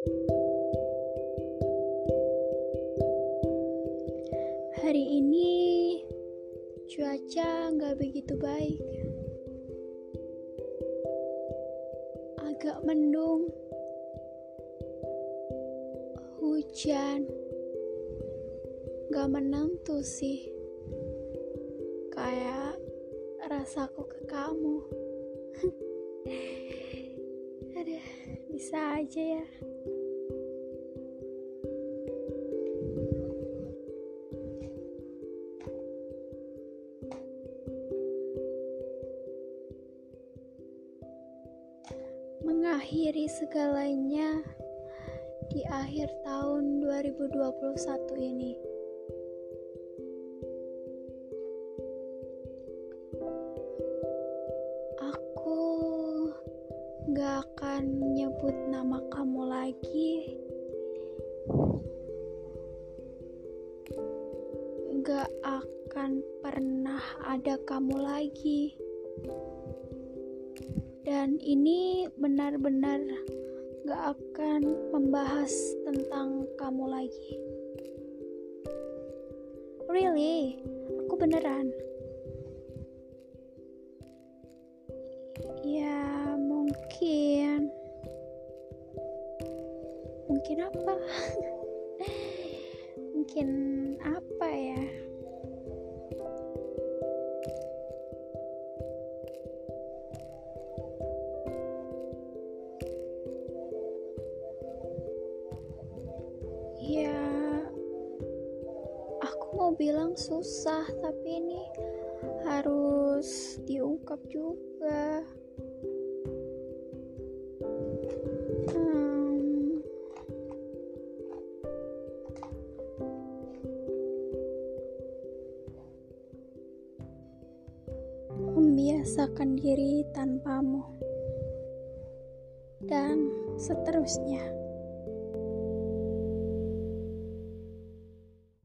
Hari ini cuaca nggak begitu baik. Agak mendung. Hujan. Gak menentu sih. Kayak rasaku ke kamu. Bisa aja ya. mengakhiri segalanya di akhir tahun 2021 ini. Gak akan nyebut nama kamu lagi. Gak akan pernah ada kamu lagi dan ini benar-benar gak akan membahas tentang kamu lagi. Really, aku beneran. Mungkin apa? mungkin apa ya? Ya, aku mau bilang susah, tapi ini harus diungkap juga. Membiasakan diri tanpamu, dan seterusnya.